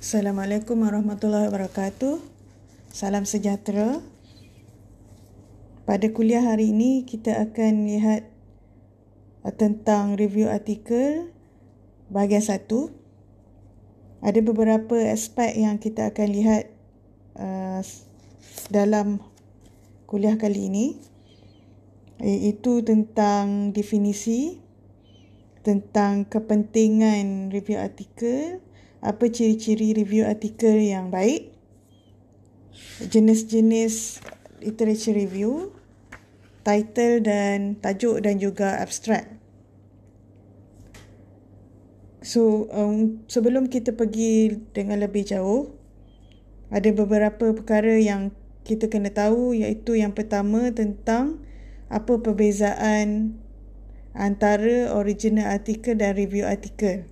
Assalamualaikum warahmatullahi wabarakatuh. Salam sejahtera. Pada kuliah hari ini kita akan lihat uh, tentang review artikel bahagian satu. Ada beberapa aspek yang kita akan lihat uh, dalam kuliah kali ini iaitu tentang definisi tentang kepentingan review artikel apa ciri-ciri review artikel yang baik, jenis-jenis literature review, title dan tajuk dan juga abstract. So, um, sebelum kita pergi dengan lebih jauh, ada beberapa perkara yang kita kena tahu iaitu yang pertama tentang apa perbezaan antara original artikel dan review artikel.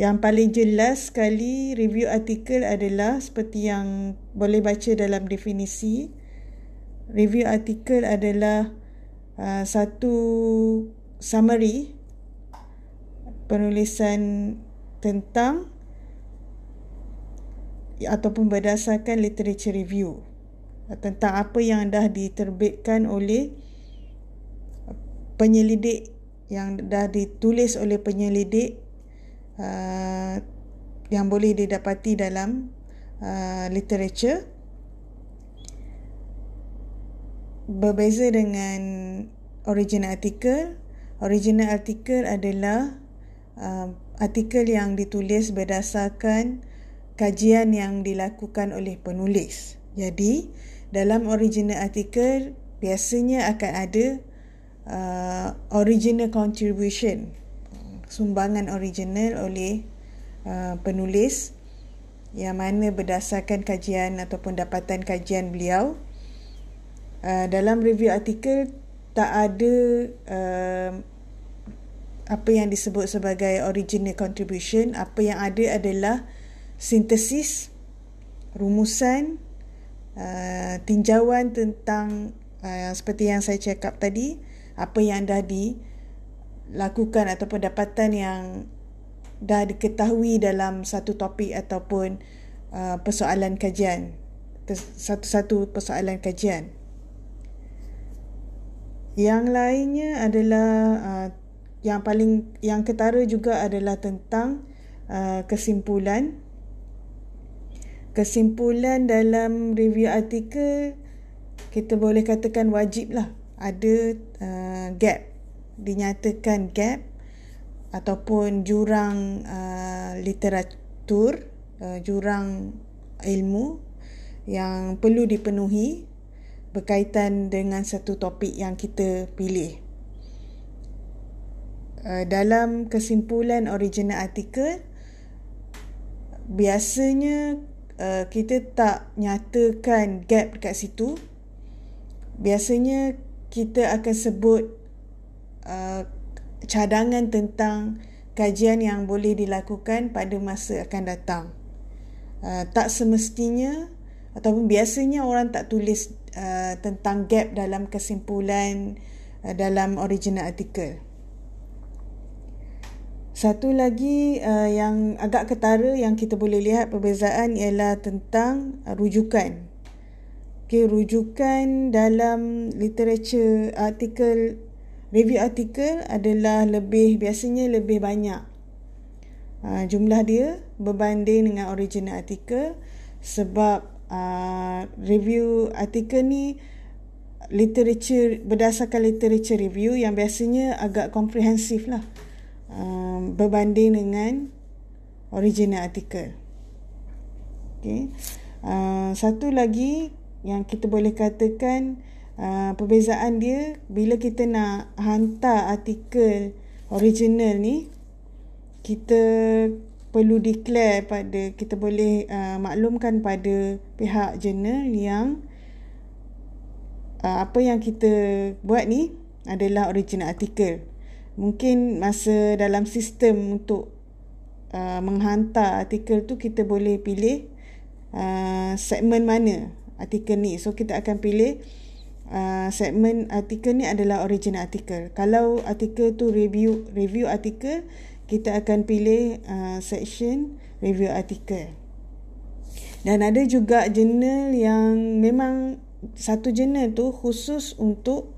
Yang paling jelas sekali review artikel adalah seperti yang boleh baca dalam definisi. Review artikel adalah uh, satu summary penulisan tentang ataupun berdasarkan literature review tentang apa yang dah diterbitkan oleh penyelidik yang dah ditulis oleh penyelidik uh, yang boleh didapati dalam uh, literature. Berbeza dengan original artikel original artikel adalah uh, artikel yang ditulis berdasarkan kajian yang dilakukan oleh penulis. Jadi dalam original artikel biasanya akan ada uh, original contribution sumbangan original oleh uh, penulis yang mana berdasarkan kajian ataupun dapatan kajian beliau uh, dalam review artikel tak ada uh, apa yang disebut sebagai original contribution. Apa yang ada adalah sintesis rumusan uh, tinjauan tentang uh, seperti yang saya cakap tadi apa yang dah di lakukan atau pendapatan yang dah diketahui dalam satu topik ataupun uh, persoalan kajian satu-satu persoalan kajian. Yang lainnya adalah uh, yang paling yang ketara juga adalah tentang uh, kesimpulan. Kesimpulan dalam review artikel kita boleh katakan wajib lah. Ada uh, gap dinyatakan gap ataupun jurang uh, literatur uh, jurang ilmu yang perlu dipenuhi berkaitan dengan satu topik yang kita pilih. Uh, dalam kesimpulan original artikel biasanya uh, kita tak nyatakan gap dekat situ. Biasanya kita akan sebut Uh, cadangan tentang kajian yang boleh dilakukan pada masa akan datang. Uh, tak semestinya ataupun biasanya orang tak tulis uh, tentang gap dalam kesimpulan uh, dalam original artikel. Satu lagi uh, yang agak ketara yang kita boleh lihat perbezaan ialah tentang uh, rujukan. Okay, rujukan dalam literature artikel review artikel adalah lebih biasanya lebih banyak. Uh, jumlah dia berbanding dengan original artikel sebab uh, review artikel ni literature berdasarkan literature review yang biasanya agak komprehensif lah. Uh, berbanding dengan original artikel. Okay. uh, satu lagi yang kita boleh katakan uh, perbezaan dia bila kita nak hantar artikel original ni kita perlu declare pada kita boleh uh, maklumkan pada pihak jurnal yang uh, apa yang kita buat ni adalah original artikel. Mungkin masa dalam sistem untuk uh, menghantar artikel tu kita boleh pilih uh, segmen mana artikel ni. So kita akan pilih uh, segmen artikel ni adalah original artikel. Kalau artikel tu review review artikel, kita akan pilih uh, section review artikel. Dan ada juga jurnal yang memang satu jurnal tu khusus untuk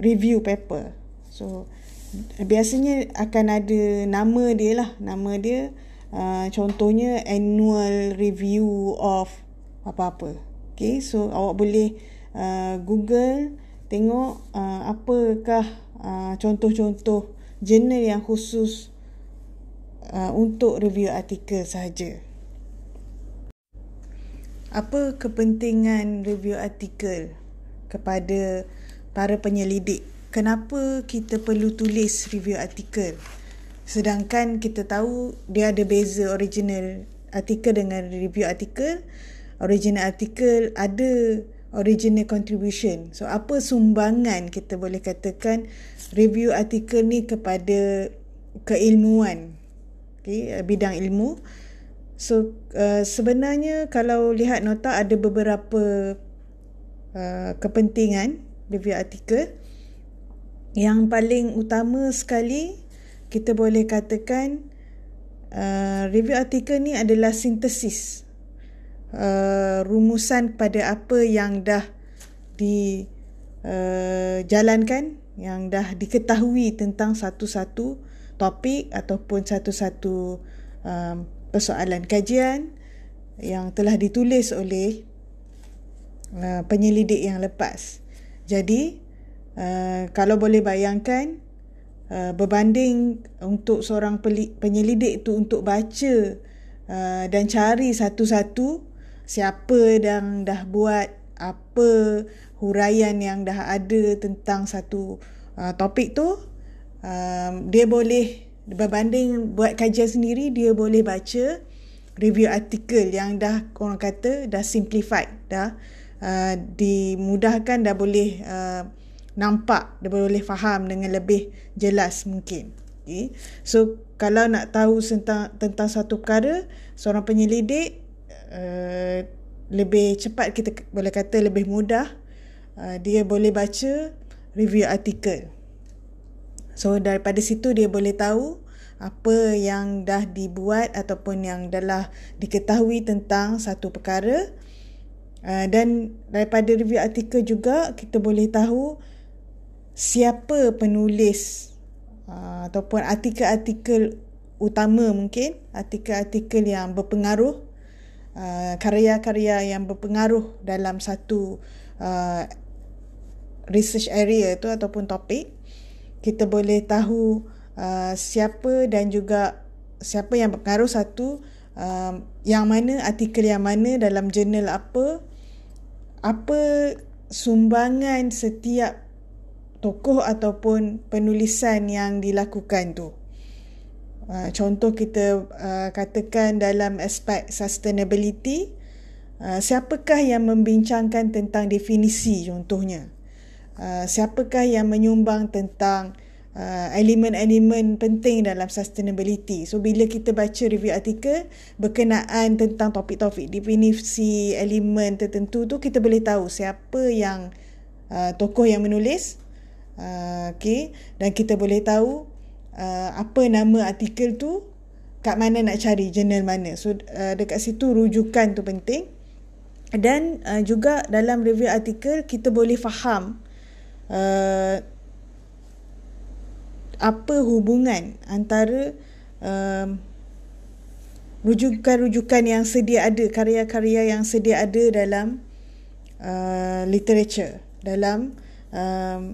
review paper. So biasanya akan ada nama dia lah, nama dia uh, contohnya annual review of apa-apa. Okay, so awak boleh uh, Google tengok uh, apakah uh, contoh-contoh jurnal yang khusus uh, untuk review artikel sahaja. Apa kepentingan review artikel kepada para penyelidik? Kenapa kita perlu tulis review artikel? Sedangkan kita tahu dia ada beza original artikel dengan review artikel. Original artikel ada original contribution. So apa sumbangan kita boleh katakan review artikel ni kepada keilmuan okay, bidang ilmu. So uh, sebenarnya kalau lihat nota ada beberapa uh, kepentingan review artikel. Yang paling utama sekali kita boleh katakan uh, review artikel ni adalah sintesis uh, rumusan pada apa yang dah dijalankan uh, yang dah diketahui tentang satu-satu topik ataupun satu-satu um, persoalan kajian yang telah ditulis oleh uh, penyelidik yang lepas. Jadi uh, kalau boleh bayangkan uh, berbanding untuk seorang penyelidik itu untuk baca uh, dan cari satu-satu siapa yang dah buat apa huraian yang dah ada tentang satu uh, topik tu um, dia boleh berbanding buat kajian sendiri dia boleh baca review artikel yang dah orang kata dah simplified dah uh, dimudahkan dah boleh uh, nampak dia boleh faham dengan lebih jelas mungkin okay. so kalau nak tahu tentang tentang satu perkara seorang penyelidik uh, lebih cepat kita boleh kata lebih mudah uh, dia boleh baca review artikel. So daripada situ dia boleh tahu apa yang dah dibuat ataupun yang dah diketahui tentang satu perkara. Uh, dan daripada review artikel juga kita boleh tahu siapa penulis uh, ataupun artikel-artikel utama mungkin artikel-artikel yang berpengaruh uh, karya-karya yang berpengaruh dalam satu uh, research area tu ataupun topik kita boleh tahu uh, siapa dan juga siapa yang berpengaruh satu uh, yang mana artikel yang mana dalam jurnal apa apa sumbangan setiap tokoh ataupun penulisan yang dilakukan tu uh, contoh kita uh, katakan dalam aspek sustainability uh, siapakah yang membincangkan tentang definisi contohnya Uh, siapakah yang menyumbang tentang uh, elemen-elemen penting dalam sustainability. So bila kita baca review artikel berkenaan tentang topik-topik definisi elemen tertentu tu kita boleh tahu siapa yang uh, tokoh yang menulis. Uh, okay. Dan kita boleh tahu uh, apa nama artikel tu kat mana nak cari jurnal mana. So uh, dekat situ rujukan tu penting. Dan uh, juga dalam review artikel kita boleh faham uh, apa hubungan antara uh, rujukan-rujukan yang sedia ada, karya-karya yang sedia ada dalam uh, literature, dalam uh,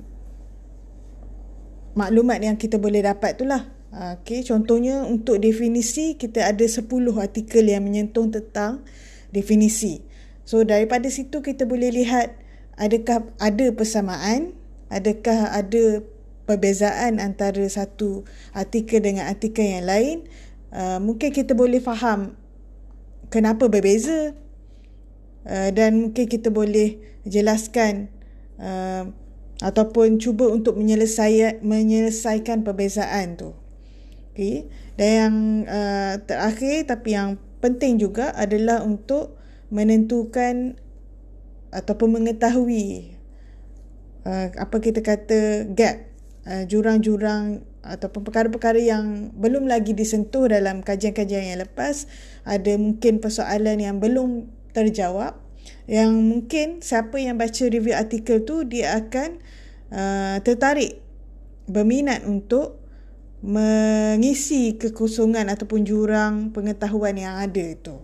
maklumat yang kita boleh dapat itulah. Okay, contohnya untuk definisi kita ada 10 artikel yang menyentuh tentang definisi. So daripada situ kita boleh lihat adakah ada persamaan Adakah ada perbezaan antara satu artikel dengan artikel yang lain? Uh, mungkin kita boleh faham kenapa berbeza uh, dan mungkin kita boleh jelaskan uh, ataupun cuba untuk menyelesaikan menyelesaikan perbezaan tu. Okay. Dan yang uh, terakhir tapi yang penting juga adalah untuk menentukan ataupun mengetahui uh, apa kita kata gap uh, jurang-jurang ataupun perkara-perkara yang belum lagi disentuh dalam kajian-kajian yang lepas ada mungkin persoalan yang belum terjawab yang mungkin siapa yang baca review artikel tu dia akan uh, tertarik berminat untuk mengisi kekosongan ataupun jurang pengetahuan yang ada itu.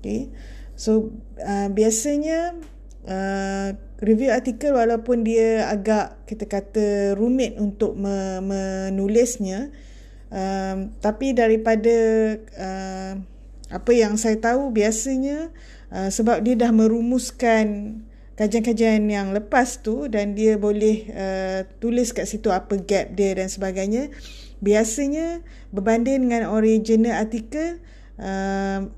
Okay. So uh, biasanya uh, review artikel walaupun dia agak kita kata rumit untuk me- menulisnya um, tapi daripada uh, apa yang saya tahu biasanya uh, sebab dia dah merumuskan kajian-kajian yang lepas tu dan dia boleh uh, tulis kat situ apa gap dia dan sebagainya. Biasanya berbanding dengan original artikel uh,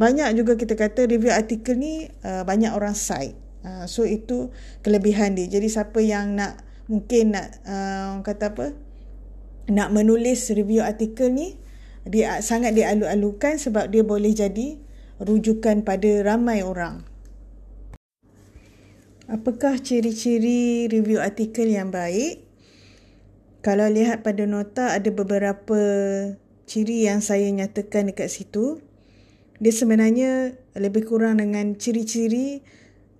banyak juga kita kata review artikel ni uh, banyak orang cite uh, so itu kelebihan dia. Jadi siapa yang nak mungkin nak uh, kata apa nak menulis review artikel ni dia sangat dialu-alukan sebab dia boleh jadi rujukan pada ramai orang apakah ciri-ciri review artikel yang baik kalau lihat pada nota ada beberapa ciri yang saya nyatakan dekat situ. Dia sebenarnya lebih kurang dengan ciri-ciri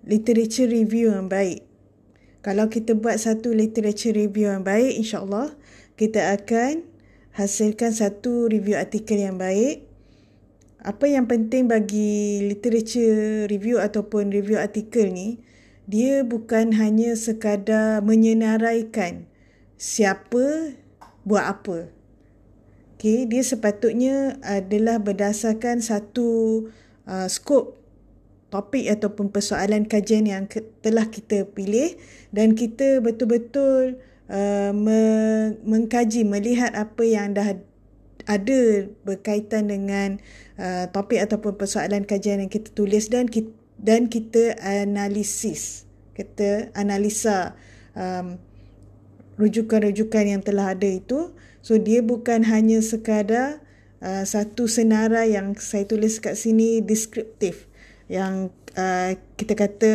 literature review yang baik. Kalau kita buat satu literature review yang baik, insyaAllah kita akan hasilkan satu review artikel yang baik. Apa yang penting bagi literature review ataupun review artikel ni, dia bukan hanya sekadar menyenaraikan siapa buat apa. Okay, dia sepatutnya adalah berdasarkan satu uh, skop topik ataupun persoalan kajian yang ke- telah kita pilih dan kita betul-betul uh, me- mengkaji, melihat apa yang dah ada berkaitan dengan uh, topik ataupun persoalan kajian yang kita tulis dan kita, dan kita analisis, kita analisa um, rujukan-rujukan yang telah ada itu. So dia bukan hanya sekadar uh, satu senarai yang saya tulis kat sini deskriptif yang uh, kita kata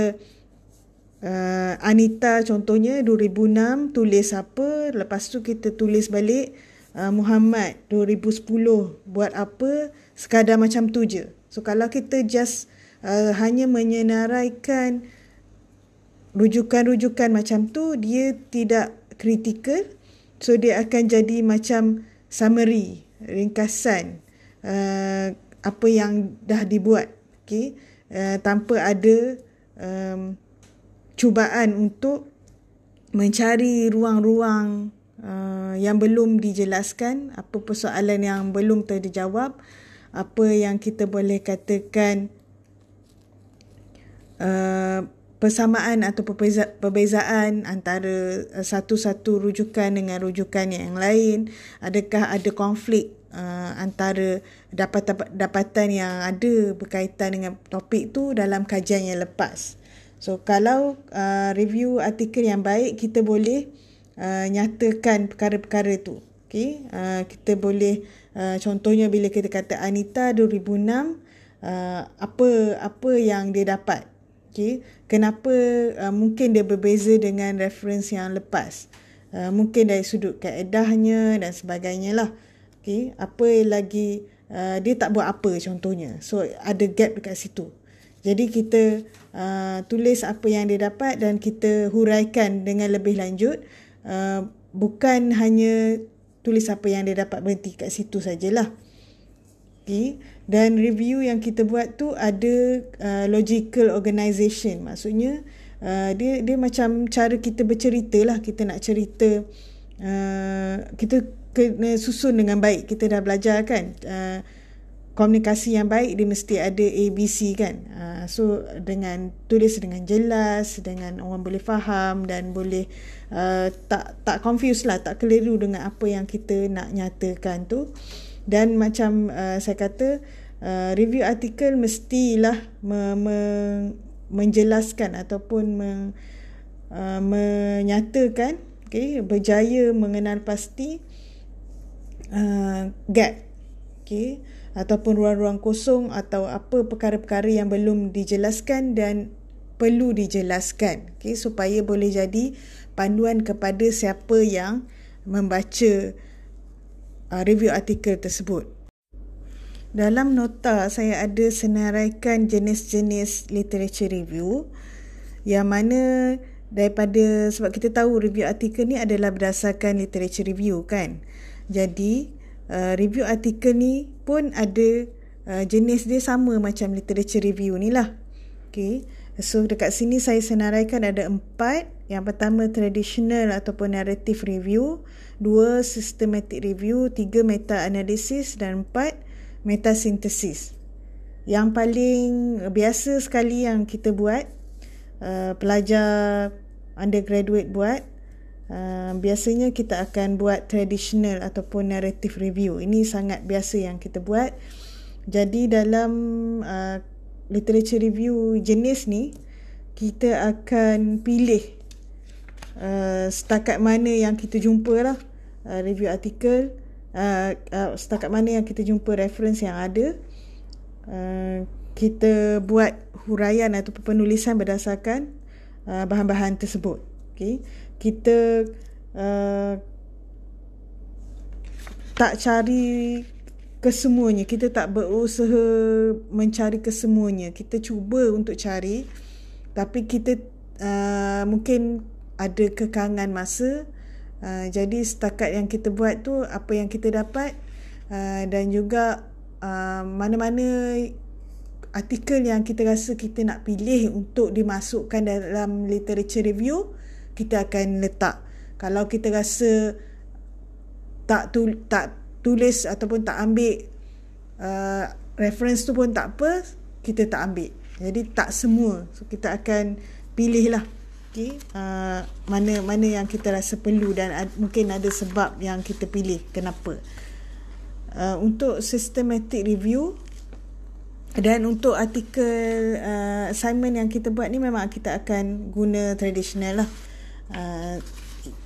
uh, Anita contohnya 2006 tulis apa lepas tu kita tulis balik uh, Muhammad 2010 buat apa sekadar macam tu je. So kalau kita just uh, hanya menyenaraikan rujukan-rujukan macam tu dia tidak critical so dia akan jadi macam summary ringkasan uh, apa yang dah dibuat okey uh, tanpa ada um, cubaan untuk mencari ruang-ruang uh, yang belum dijelaskan apa persoalan yang belum terjawab apa yang kita boleh katakan uh, persamaan atau perbezaan antara uh, satu-satu rujukan dengan rujukan yang lain adakah ada konflik uh, antara dapatan-dapatan yang ada berkaitan dengan topik tu dalam kajian yang lepas. So kalau uh, review artikel yang baik kita boleh uh, nyatakan perkara-perkara tu okey uh, kita boleh uh, contohnya bila kita kata Anita 2006 uh, apa apa yang dia dapat Okay. Kenapa uh, mungkin dia berbeza dengan reference yang lepas. Uh, mungkin dari sudut kaedahnya dan sebagainya lah. Okay. Apa lagi uh, dia tak buat apa contohnya. So ada gap dekat situ. Jadi kita uh, tulis apa yang dia dapat dan kita huraikan dengan lebih lanjut. Uh, bukan hanya tulis apa yang dia dapat berhenti kat situ sajalah. Okay dan review yang kita buat tu ada uh, logical organisation. Maksudnya uh, dia dia macam cara kita bercerita lah. Kita nak cerita uh, kita kena susun dengan baik. Kita dah belajar kan uh, komunikasi yang baik dia mesti ada ABC kan. Uh, so dengan tulis dengan jelas dengan orang boleh faham dan boleh uh, tak tak confuse lah tak keliru dengan apa yang kita nak nyatakan tu. Dan macam uh, saya kata uh, review artikel mestilah me, me, menjelaskan ataupun me, uh, menyatakan okay, berjaya mengenal pasti uh, gap okay, ataupun ruang-ruang kosong atau apa perkara-perkara yang belum dijelaskan dan perlu dijelaskan okay, supaya boleh jadi panduan kepada siapa yang membaca uh, review artikel tersebut. Dalam nota saya ada senaraikan jenis-jenis literature review yang mana daripada sebab kita tahu review artikel ni adalah berdasarkan literature review kan. Jadi uh, review artikel ni pun ada uh, jenis dia sama macam literature review ni lah. Okay. So dekat sini saya senaraikan ada empat. Yang pertama traditional ataupun narrative review. Dua systematic review. Tiga meta-analysis. Dan empat metasintesis. Yang paling biasa sekali yang kita buat, uh, pelajar undergraduate buat, uh, biasanya kita akan buat traditional ataupun narrative review. Ini sangat biasa yang kita buat. Jadi dalam uh, literature review jenis ni, kita akan pilih uh, setakat mana yang kita jumpa lah uh, review artikel uh, uh, setakat mana yang kita jumpa reference yang ada uh, kita buat huraian atau penulisan berdasarkan uh, bahan-bahan tersebut. Okay. kita uh, tak cari kesemuanya. Kita tak berusaha mencari kesemuanya. Kita cuba untuk cari tapi kita uh, mungkin ada kekangan masa Uh, jadi setakat yang kita buat tu apa yang kita dapat uh, dan juga uh, mana-mana artikel yang kita rasa kita nak pilih untuk dimasukkan dalam literature review kita akan letak. Kalau kita rasa tak tu, tak tulis ataupun tak ambil uh, reference tu pun tak apa kita tak ambil. Jadi tak semua. So kita akan pilih lah okay, uh, mana mana yang kita rasa perlu dan ad, mungkin ada sebab yang kita pilih kenapa. Uh, untuk systematic review dan untuk artikel uh, assignment yang kita buat ni memang kita akan guna tradisional lah. Uh,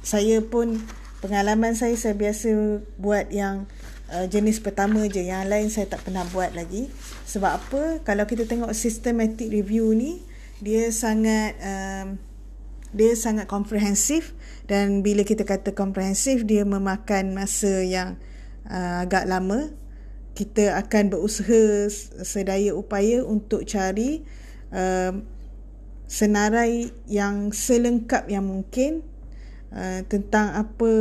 saya pun pengalaman saya saya biasa buat yang uh, jenis pertama je. Yang lain saya tak pernah buat lagi. Sebab apa? Kalau kita tengok systematic review ni dia sangat um, dia sangat komprehensif dan bila kita kata komprehensif dia memakan masa yang uh, agak lama. Kita akan berusaha sedaya upaya untuk cari uh, senarai yang selengkap yang mungkin uh, tentang apa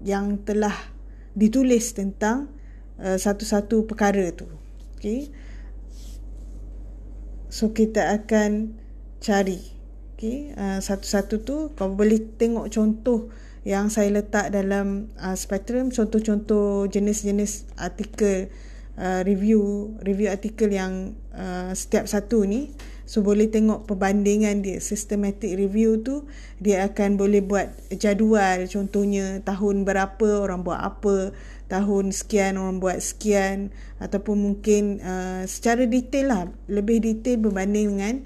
yang telah ditulis tentang uh, satu-satu perkara tu. Okey? So kita akan cari Okay, uh, satu-satu tu kau boleh tengok contoh yang saya letak dalam uh, spektrum contoh-contoh jenis-jenis artikel uh, review review artikel yang uh, setiap satu ni. So boleh tengok perbandingan dia. Systematic review tu dia akan boleh buat jadual. Contohnya tahun berapa orang buat apa tahun sekian orang buat sekian ataupun mungkin uh, secara detail lah. Lebih detail berbanding dengan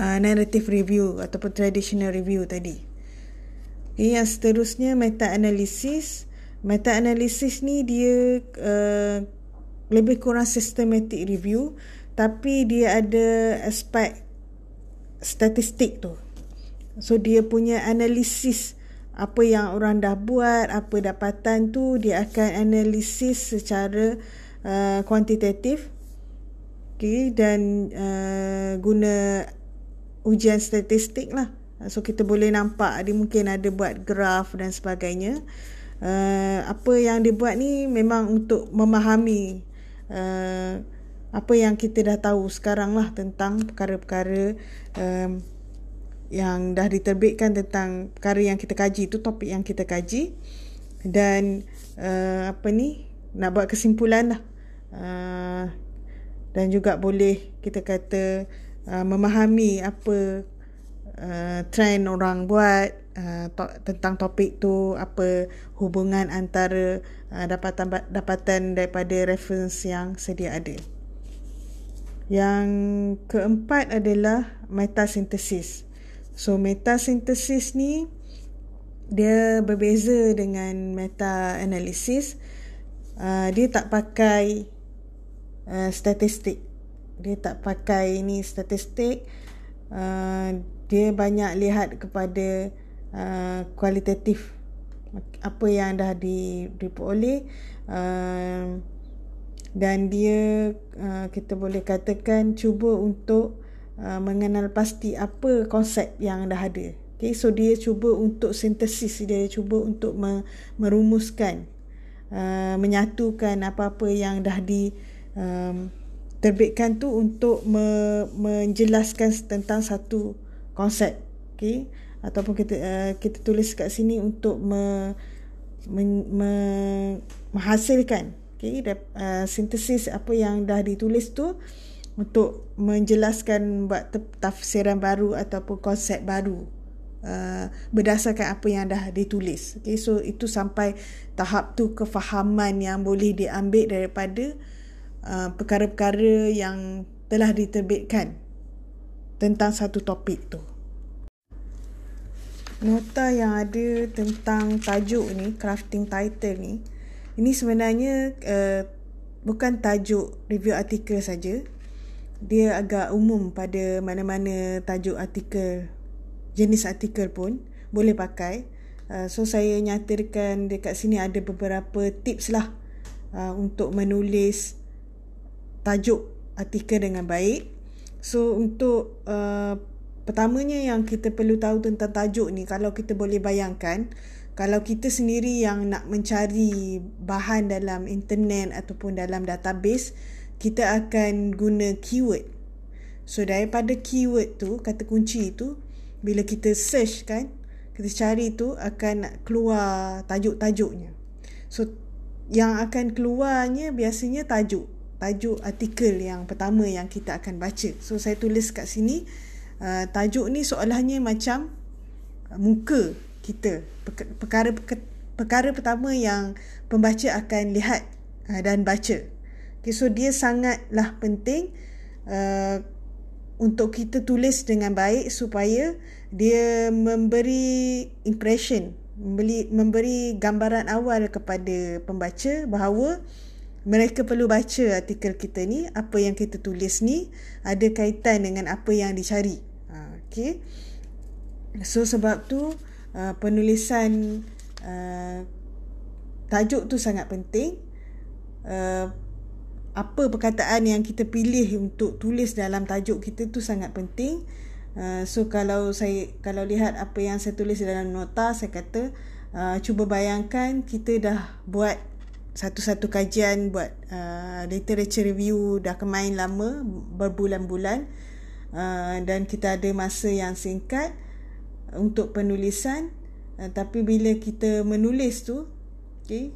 uh, narrative review ataupun traditional review tadi. Okay, yang seterusnya meta-analysis. Meta-analysis ni dia uh, lebih kurang systematic review tapi dia ada aspek statistik tu. So dia punya analisis apa yang orang dah buat, apa dapatan tu dia akan analisis secara uh, kuantitatif. Okay, dan uh, guna ujian statistik lah. So kita boleh nampak dia mungkin ada buat graf dan sebagainya. Uh, apa yang dia buat ni memang untuk memahami uh, apa yang kita dah tahu sekarang lah tentang perkara-perkara um, yang dah diterbitkan tentang perkara yang kita kaji tu topik yang kita kaji dan uh, apa ni nak buat kesimpulan lah uh, dan juga boleh kita kata uh, memahami apa uh, trend orang buat uh, to- tentang topik tu apa hubungan antara uh, dapatan dapatan daripada reference yang sedia ada. Yang keempat adalah metasintesis. So metasintesis ni dia berbeza dengan meta analysis. Uh, dia tak pakai uh, statistik dia tak pakai ni statistik uh, dia banyak lihat kepada uh, kualitatif apa yang dah di diperoleh uh, dan dia uh, kita boleh katakan cuba untuk uh, mengenal pasti apa konsep yang dah ada. Okay, so dia cuba untuk sintesis, dia cuba untuk merumuskan, uh, menyatukan apa-apa yang dah di um, terbitkan tu untuk me, menjelaskan tentang satu konsep. Okay, ataupun kita uh, kita tulis kat sini untuk me, me, me, menghasilkan okay, uh, sintesis apa yang dah ditulis tu untuk menjelaskan buat tafsiran baru ataupun konsep baru Uh, berdasarkan apa yang dah ditulis. Okay, so itu sampai tahap tu kefahaman yang boleh diambil daripada uh, perkara-perkara yang telah diterbitkan tentang satu topik tu. Nota yang ada tentang tajuk ni, crafting title ni, ini sebenarnya uh, bukan tajuk review artikel saja. Dia agak umum pada mana-mana tajuk artikel jenis artikel pun boleh pakai. Uh, so saya nyatakan dekat sini ada beberapa tips lah uh, untuk menulis tajuk artikel dengan baik. So untuk uh, pertamanya yang kita perlu tahu tentang tajuk ni kalau kita boleh bayangkan kalau kita sendiri yang nak mencari bahan dalam internet ataupun dalam database kita akan guna keyword. So daripada keyword tu kata kunci tu bila kita search kan kita cari tu akan keluar tajuk-tajuknya so yang akan keluarnya biasanya tajuk tajuk artikel yang pertama yang kita akan baca. So saya tulis kat sini uh, tajuk ni seolahnya macam uh, muka kita. Perkara perkara pertama yang pembaca akan lihat uh, dan baca. Okay, so dia sangatlah penting uh, untuk kita tulis dengan baik supaya dia memberi impression memberi memberi gambaran awal kepada pembaca bahawa mereka perlu baca artikel kita ni apa yang kita tulis ni ada kaitan dengan apa yang dicari. Ha, okey. So sebab tu uh, penulisan uh, tajuk tu sangat penting. Uh, apa perkataan yang kita pilih untuk tulis dalam tajuk kita tu sangat penting. Uh, so kalau saya kalau lihat apa yang saya tulis dalam nota saya kata uh, cuba bayangkan kita dah buat satu-satu kajian buat uh, literature review dah kemain lama berbulan-bulan. Uh, dan kita ada masa yang singkat untuk penulisan. Uh, tapi bila kita menulis tu okay,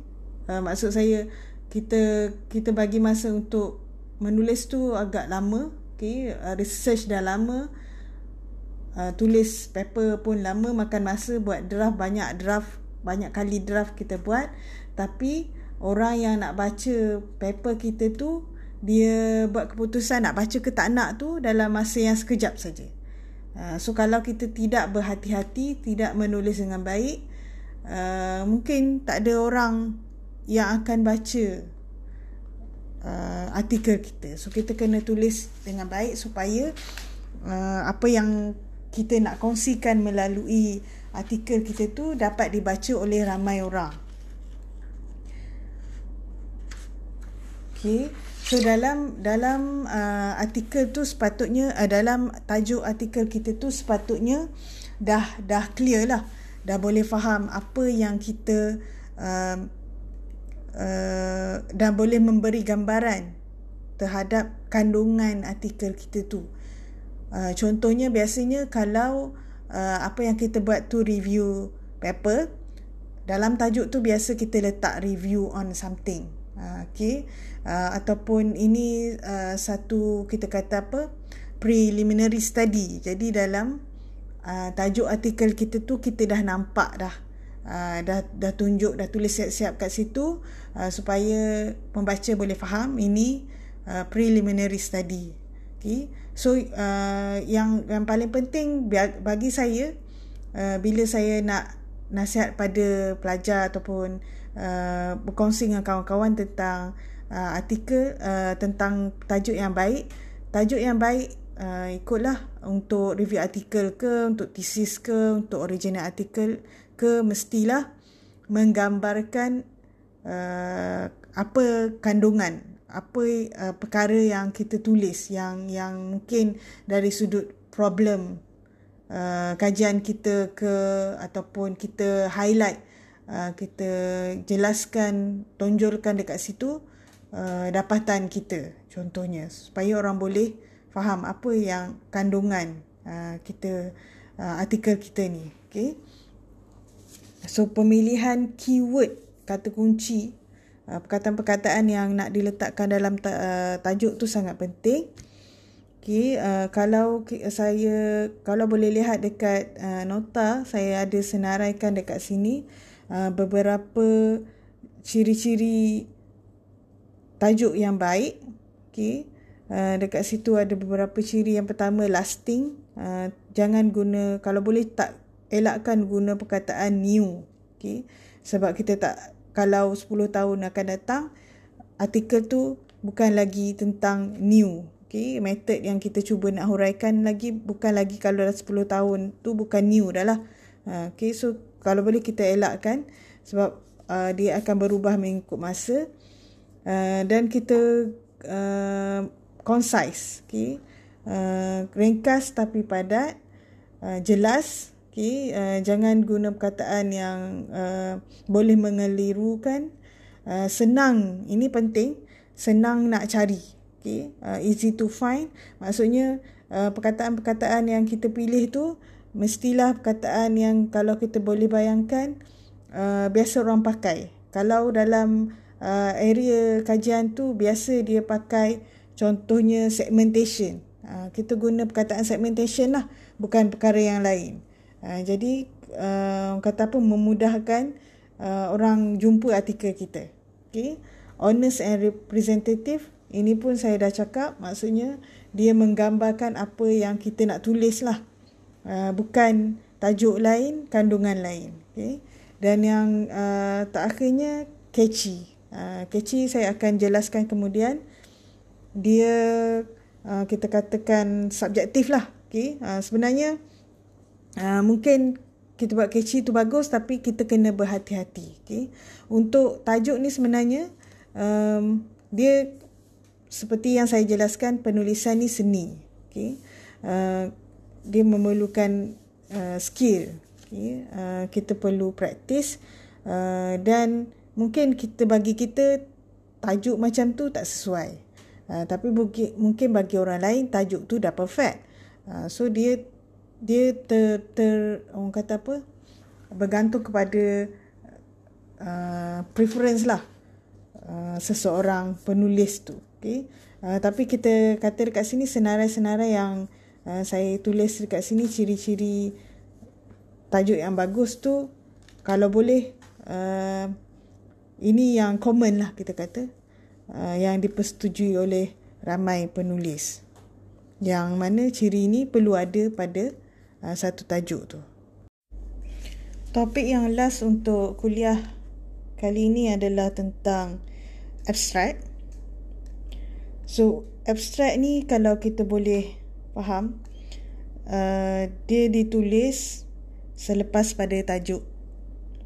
uh, maksud saya kita kita bagi masa untuk menulis tu agak lama okay uh, research dah lama uh, tulis paper pun lama makan masa buat draft banyak draft banyak kali draft kita buat. Tapi orang yang nak baca paper kita tu dia buat keputusan nak baca ke tak nak tu dalam masa yang sekejap saja uh, so kalau kita tidak berhati-hati tidak menulis dengan baik uh, mungkin tak ada orang yang akan baca uh, artikel kita. So kita kena tulis dengan baik supaya apa yang kita nak kongsikan melalui artikel kita tu dapat dibaca oleh ramai orang. Okay. So dalam dalam uh, artikel tu sepatutnya uh, dalam tajuk artikel kita tu sepatutnya dah dah clear lah. Dah boleh faham apa yang kita uh, uh, dan boleh memberi gambaran terhadap kandungan artikel kita tu. Uh, contohnya biasanya kalau uh, apa yang kita buat tu review paper, dalam tajuk tu biasa kita letak review on something. Uh, okay. Uh, ataupun ini uh, satu kita kata apa preliminary study. Jadi dalam uh, tajuk artikel kita tu kita dah nampak dah uh, dah dah tunjuk dah tulis siap-siap kat situ uh, supaya pembaca boleh faham ini uh, preliminary study. Okay. So uh, yang yang paling penting bagi saya uh, bila saya nak nasihat pada pelajar ataupun uh, berkongsi dengan kawan-kawan tentang uh, artikel uh, tentang tajuk yang baik, tajuk yang baik uh, ikutlah untuk review artikel ke, untuk thesis ke, untuk original artikel ke mestilah menggambarkan uh, apa kandungan apa uh, perkara yang kita tulis yang yang mungkin dari sudut problem uh, kajian kita ke ataupun kita highlight uh, kita jelaskan tonjolkan dekat situ uh, dapatan kita contohnya. Supaya orang boleh faham apa yang kandungan uh, kita uh, artikel kita ni okey? So pemilihan keyword kata kunci uh, perkataan-perkataan yang nak diletakkan dalam uh, tajuk tu sangat penting. Okey uh, kalau saya kalau boleh lihat dekat uh, nota saya ada senaraikan dekat sini uh, beberapa ciri-ciri tajuk yang baik okey. Uh, dekat situ ada beberapa ciri. Yang pertama lasting. Uh, jangan guna kalau boleh tak elakkan guna perkataan new okey. Sebab kita tak kalau 10 tahun akan datang artikel tu bukan lagi tentang new okey. Method yang kita cuba nak huraikan lagi bukan lagi kalau dah 10 tahun tu bukan new dah lah. Uh, okey so kalau boleh kita elakkan sebab uh, dia akan berubah mengikut masa uh, dan kita uh, concise okay? Uh, ringkas tapi padat uh, jelas okay? Uh, jangan guna perkataan yang uh, boleh mengelirukan. Uh, senang ini penting. Senang nak cari okay? Uh, easy to find. Maksudnya uh, perkataan-perkataan yang kita pilih tu mestilah perkataan yang kalau kita boleh bayangkan uh, biasa orang pakai. Kalau dalam uh, area kajian tu biasa dia pakai Contohnya segmentation. Ha, kita guna perkataan segmentation lah. Bukan perkara yang lain. Ha, jadi, uh, kata apa, memudahkan uh, orang jumpa artikel kita. Okay. Honest and representative. Ini pun saya dah cakap. Maksudnya, dia menggambarkan apa yang kita nak tulis lah. Uh, bukan tajuk lain, kandungan lain. Okay. Dan yang uh, terakhirnya, catchy. Uh, catchy saya akan jelaskan kemudian dia uh, kita katakan subjektif lah. Okay. Uh, sebenarnya uh, mungkin kita buat catchy tu bagus tapi kita kena berhati-hati. Okay. Untuk tajuk ni sebenarnya um, dia seperti yang saya jelaskan penulisan ni seni. Okay. Uh, dia memerlukan uh, skill. Okay. Uh, kita perlu praktis uh, dan mungkin kita bagi kita tajuk macam tu tak sesuai. Uh, tapi mungkin, mungkin bagi orang lain tajuk tu dah perfect. Uh, so dia dia ter, ter orang kata apa? bergantung kepada uh, preference lah uh, seseorang penulis tu. Okay? Uh, tapi kita kata dekat sini senarai-senarai yang uh, saya tulis dekat sini ciri-ciri tajuk yang bagus tu kalau boleh uh, ini yang common lah kita kata uh, yang dipersetujui oleh ramai penulis. Yang mana ciri ini perlu ada pada uh, satu tajuk tu. Topik yang last untuk kuliah kali ini adalah tentang abstract. So, abstract ni kalau kita boleh faham, uh, dia ditulis selepas pada tajuk.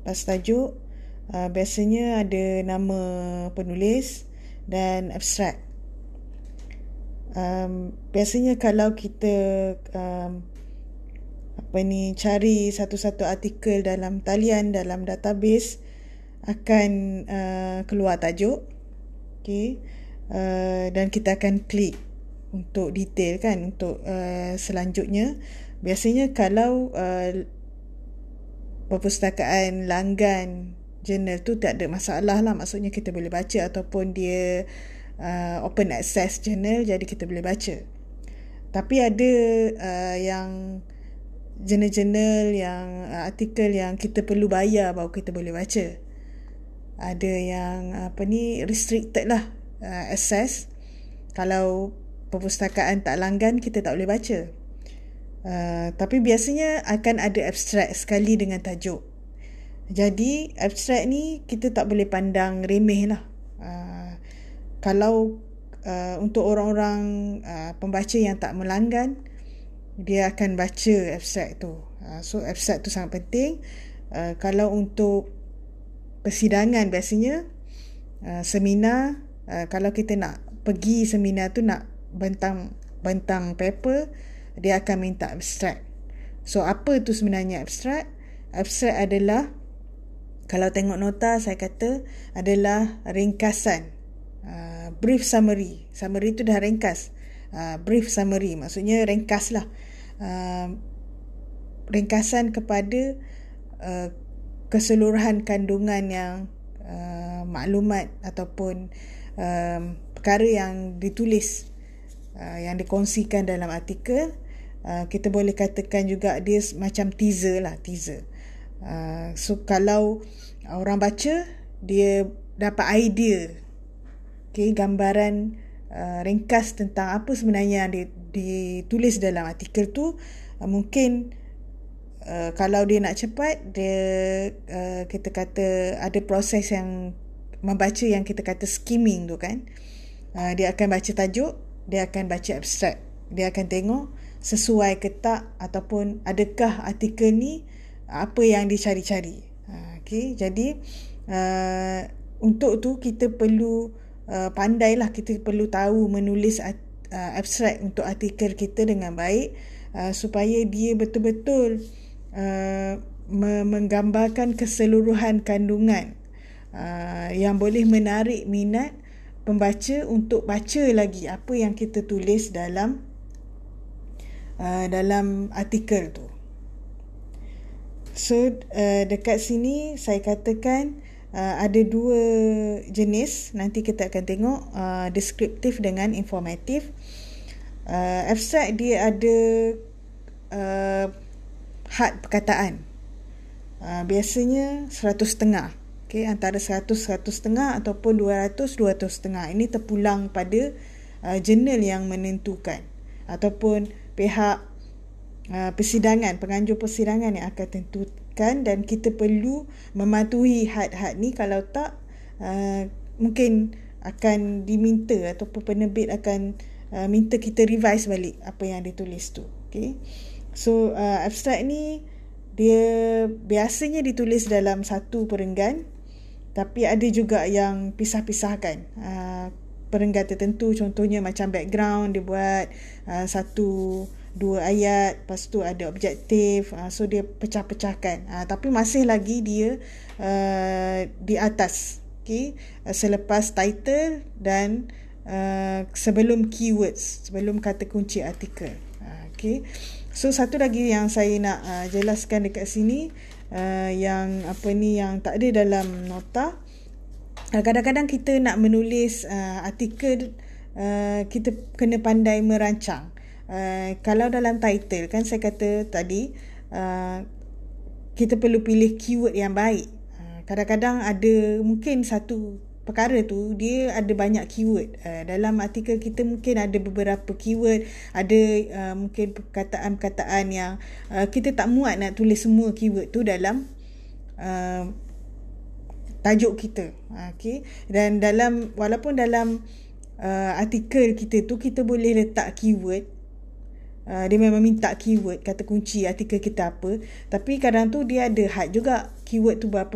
Lepas tajuk, uh, biasanya ada nama penulis, dan abstrak. Um, biasanya kalau kita um, apa ni cari satu-satu artikel dalam talian dalam database akan uh, keluar tajuk. Okey uh, dan kita akan klik untuk detail kan untuk uh, selanjutnya. Biasanya kalau uh, perpustakaan langgan journal tu tak ada masalah lah. Maksudnya kita boleh baca ataupun dia uh, open access journal jadi kita boleh baca. Tapi ada uh, yang jurnal-jurnal yang uh, artikel yang kita perlu bayar baru kita boleh baca. Ada yang apa ni restricted lah uh, access. Kalau perpustakaan tak langgan kita tak boleh baca. Uh, tapi biasanya akan ada abstract sekali dengan tajuk jadi abstrak ni kita tak boleh pandang remeh lah. Uh, kalau uh, untuk orang-orang uh, pembaca yang tak melanggan dia akan baca abstrak tu. Uh, so abstrak tu sangat penting. Uh, kalau untuk persidangan biasanya uh, seminar uh, kalau kita nak pergi seminar tu nak bentang bentang paper dia akan minta abstrak. So apa tu sebenarnya abstrak? Abstrak adalah kalau tengok nota saya kata adalah ringkasan. Uh, brief summary. Summary tu dah ringkas. Uh, brief summary. Maksudnya ringkas lah uh, ringkasan kepada uh, keseluruhan kandungan yang uh, maklumat ataupun uh, perkara yang ditulis uh, yang dikongsikan dalam artikel. Uh, kita boleh katakan juga dia macam teaser lah teaser uh, so kalau orang baca dia dapat idea okay, gambaran uh, ringkas tentang apa sebenarnya yang ditulis dalam artikel tu uh, mungkin uh, kalau dia nak cepat dia uh, kita kata ada proses yang membaca yang kita kata skimming tu kan. Uh, dia akan baca tajuk dia akan baca abstrak dia akan tengok sesuai ke tak ataupun adakah artikel ni apa yang dicari-cari Okay, jadi uh, untuk tu kita perlu uh, pandailah kita perlu tahu menulis uh, abstrak untuk artikel kita dengan baik uh, supaya dia betul-betul uh, menggambarkan keseluruhan kandungan uh, yang boleh menarik minat pembaca untuk baca lagi apa yang kita tulis dalam uh, dalam artikel tu. So uh, dekat sini saya katakan uh, ada dua jenis nanti kita akan tengok uh, deskriptif dengan informatif. Uh, abstract dia ada uh, had perkataan. Uh, biasanya 100 setengah. Okay, antara 100 100 setengah ataupun 200 200 setengah. Ini terpulang pada uh, jurnal yang menentukan ataupun pihak uh, persidangan, penganjur persidangan yang akan tentukan dan kita perlu mematuhi had-had ni kalau tak uh, mungkin akan diminta ataupun penerbit akan uh, minta kita revise balik apa yang ditulis tu. Okay. So uh, abstract ni dia biasanya ditulis dalam satu perenggan tapi ada juga yang pisah-pisahkan. Uh, perenggan tertentu contohnya macam background dia buat uh, satu dua ayat lepas tu ada objektif uh, so dia pecah-pecahkan uh, tapi masih lagi dia uh, di atas okay? uh, selepas title dan uh, sebelum keywords sebelum kata kunci artikel uh, okay? so satu lagi yang saya nak uh, jelaskan dekat sini uh, yang apa ni yang tak ada dalam nota kadang-kadang kita nak menulis uh, artikel uh, kita kena pandai merancang uh, kalau dalam title kan saya kata tadi uh, kita perlu pilih keyword yang baik. Uh, kadang-kadang ada mungkin satu perkara tu dia ada banyak keyword. Uh, dalam artikel kita mungkin ada beberapa keyword, ada uh, mungkin perkataan-perkataan yang uh, kita tak muat nak tulis semua keyword tu dalam uh, tajuk kita. Okay. Dan dalam walaupun dalam uh, artikel kita tu kita boleh letak keyword Uh, dia memang minta keyword kata kunci artikel kita apa tapi kadang tu dia ada had juga keyword tu berapa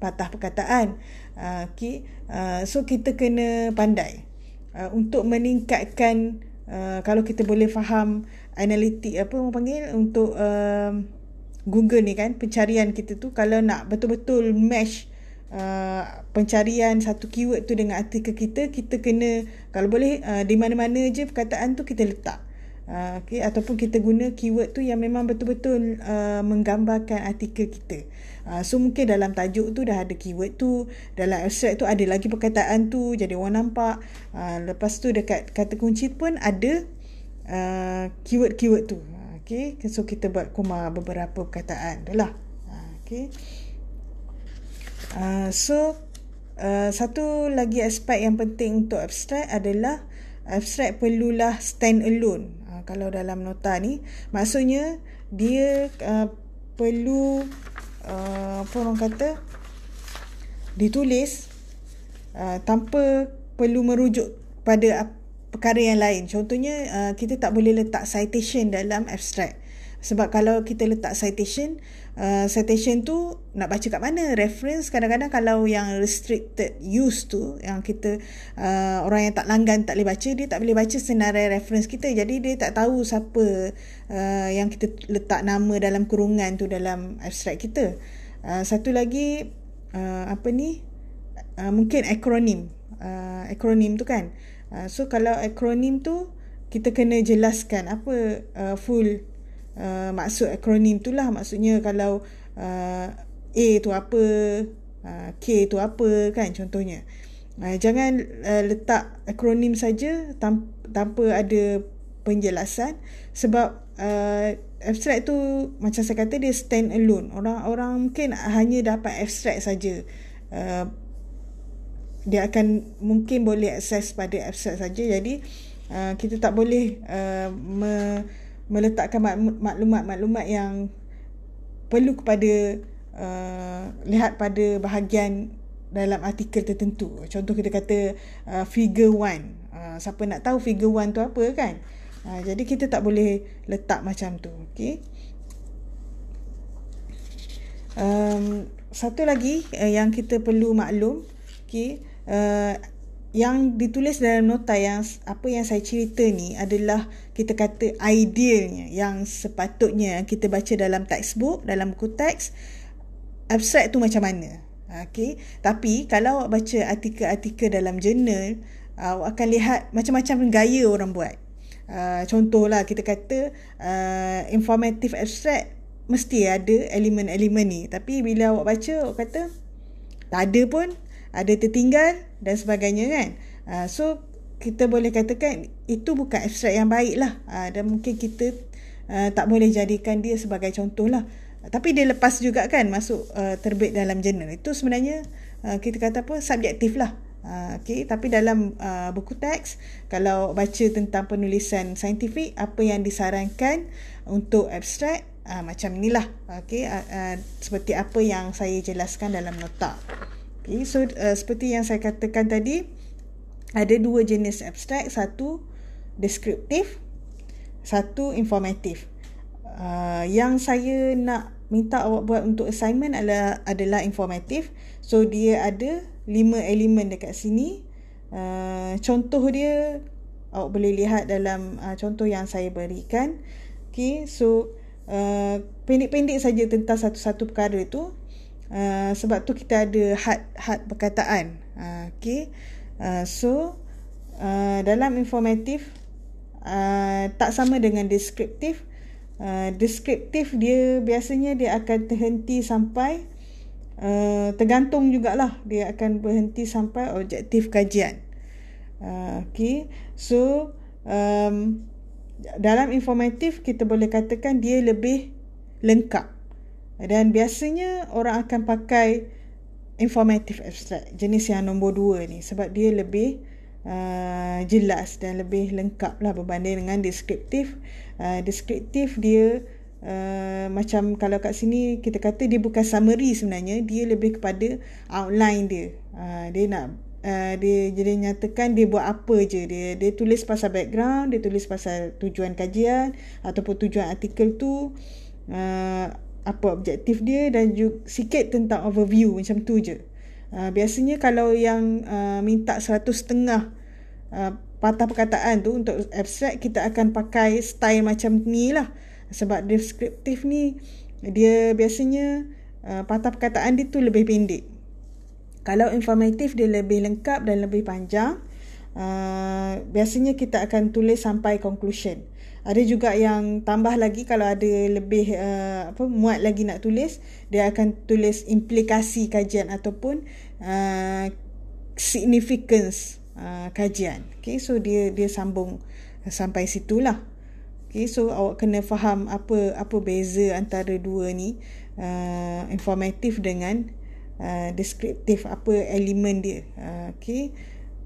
patah perkataan uh, okay. uh, so kita kena pandai uh, untuk meningkatkan uh, kalau kita boleh faham analitik apa orang panggil untuk uh, Google ni kan pencarian kita tu kalau nak betul-betul match Uh, pencarian satu keyword tu dengan artikel kita kita kena kalau boleh uh, di mana-mana je perkataan tu kita letak Uh, okay, ataupun kita guna keyword tu yang memang betul-betul uh, menggambarkan artikel kita. Uh, so mungkin dalam tajuk tu dah ada keyword tu, dalam abstract tu ada lagi perkataan tu jadi orang nampak. Uh, lepas tu dekat kata kunci pun ada uh, keyword-keyword tu. Okay, so kita buat koma beberapa perkataan tu lah. Okay. Uh, so uh, satu lagi aspek yang penting untuk abstract adalah abstract perlulah stand alone kalau dalam nota ni maksudnya dia uh, perlu uh, apa orang kata ditulis uh, tanpa perlu merujuk pada perkara yang lain. Contohnya uh, kita tak boleh letak citation dalam abstract. Sebab kalau kita letak citation, uh, citation tu nak baca kat mana? Reference kadang-kadang kalau yang restricted use tu, yang kita uh, orang yang tak langgan tak boleh baca, dia tak boleh baca senarai reference kita. Jadi dia tak tahu siapa uh, yang kita letak nama dalam kurungan tu dalam abstract kita. Uh, satu lagi, uh, apa ni? Uh, mungkin akronim. Uh, akronim tu kan. Uh, so kalau akronim tu, kita kena jelaskan apa uh, full uh, maksud akronim tu lah. Maksudnya kalau uh, A tu apa uh, K tu apa kan contohnya. Uh, jangan uh, letak akronim saja tanpa, tanpa ada penjelasan. Sebab uh, abstract tu macam saya kata dia stand alone. Orang-orang mungkin hanya dapat abstract saja. Uh, dia akan mungkin boleh akses pada abstract saja. Jadi uh, kita tak boleh uh, me, meletakkan maklumat-maklumat yang perlu kepada uh, lihat pada bahagian dalam artikel tertentu. Contoh kita kata uh, figure one. Uh, siapa nak tahu figure one tu apa kan? Uh, jadi kita tak boleh letak macam tu. Okay. Um, satu lagi uh, yang kita perlu maklum. Okay. Uh, yang ditulis dalam nota yang apa yang saya cerita ni adalah kita kata idealnya yang sepatutnya kita baca dalam textbook dalam buku teks abstrak tu macam mana. Okey. Tapi kalau awak baca artikel-artikel dalam jurnal awak akan lihat macam-macam gaya orang buat. Uh, contohlah kita kata uh, informative abstract mesti ada elemen-elemen ni. Tapi bila awak baca awak kata tak ada pun. Ada tertinggal dan sebagainya kan. Uh, so kita boleh katakan itu bukan abstrak yang baik lah uh, dan mungkin kita uh, tak boleh jadikan dia sebagai contoh lah. Uh, tapi dia lepas juga kan masuk uh, terbit dalam jurnal. Itu sebenarnya uh, kita kata apa subjektif lah. Uh, okay. Tapi dalam uh, buku teks kalau baca tentang penulisan saintifik apa yang disarankan untuk abstrak uh, macam inilah. Okay. Uh, uh, seperti apa yang saya jelaskan dalam nota. Okay, so uh, seperti yang saya katakan tadi, ada dua jenis abstrak, satu deskriptif, satu informatif. Uh, yang saya nak minta awak buat untuk assignment adalah adalah informatif. So dia ada lima elemen dekat sini. Uh, contoh dia awak boleh lihat dalam uh, contoh yang saya berikan. Okay, so uh, pendek-pendek saja tentang satu-satu perkara itu. Uh, sebab tu kita ada had-had perkataan. Uh, okay. Uh, so, uh, dalam informatif, uh, tak sama dengan deskriptif. Uh, deskriptif dia biasanya dia akan terhenti sampai uh, tergantung jugalah dia akan berhenti sampai objektif kajian. Uh, okay. So, um, dalam informatif kita boleh katakan dia lebih lengkap. Dan biasanya orang akan pakai informative abstract jenis yang nombor dua ni sebab dia lebih uh, jelas dan lebih lengkap lah berbanding dengan deskriptif. Uh, deskriptif dia uh, macam kalau kat sini kita kata dia bukan summary sebenarnya dia lebih kepada outline dia. Uh, dia nak Uh, dia jadi nyatakan dia buat apa je dia dia tulis pasal background dia tulis pasal tujuan kajian ataupun tujuan artikel tu uh, apa objektif dia dan juga sikit tentang overview macam tu je. Uh, biasanya kalau yang uh, minta seratus setengah uh, patah perkataan tu untuk abstract kita akan pakai style macam ni lah. Sebab deskriptif ni dia biasanya uh, patah perkataan dia tu lebih pendek. Kalau informatif dia lebih lengkap dan lebih panjang. Uh, biasanya kita akan tulis sampai conclusion. Ada juga yang tambah lagi kalau ada lebih uh, apa muat lagi nak tulis, dia akan tulis implikasi kajian ataupun uh, significance uh, kajian. Okay, so dia dia sambung sampai situlah. Okay, so awak kena faham apa apa beza antara dua ni uh, informatif dengan uh, deskriptif apa elemen dia. Uh, okay,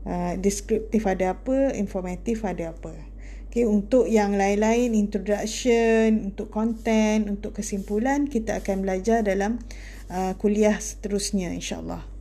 uh, deskriptif ada apa, informatif ada apa. Okay, untuk yang lain-lain, introduction, untuk content, untuk kesimpulan, kita akan belajar dalam uh, kuliah seterusnya insyaAllah.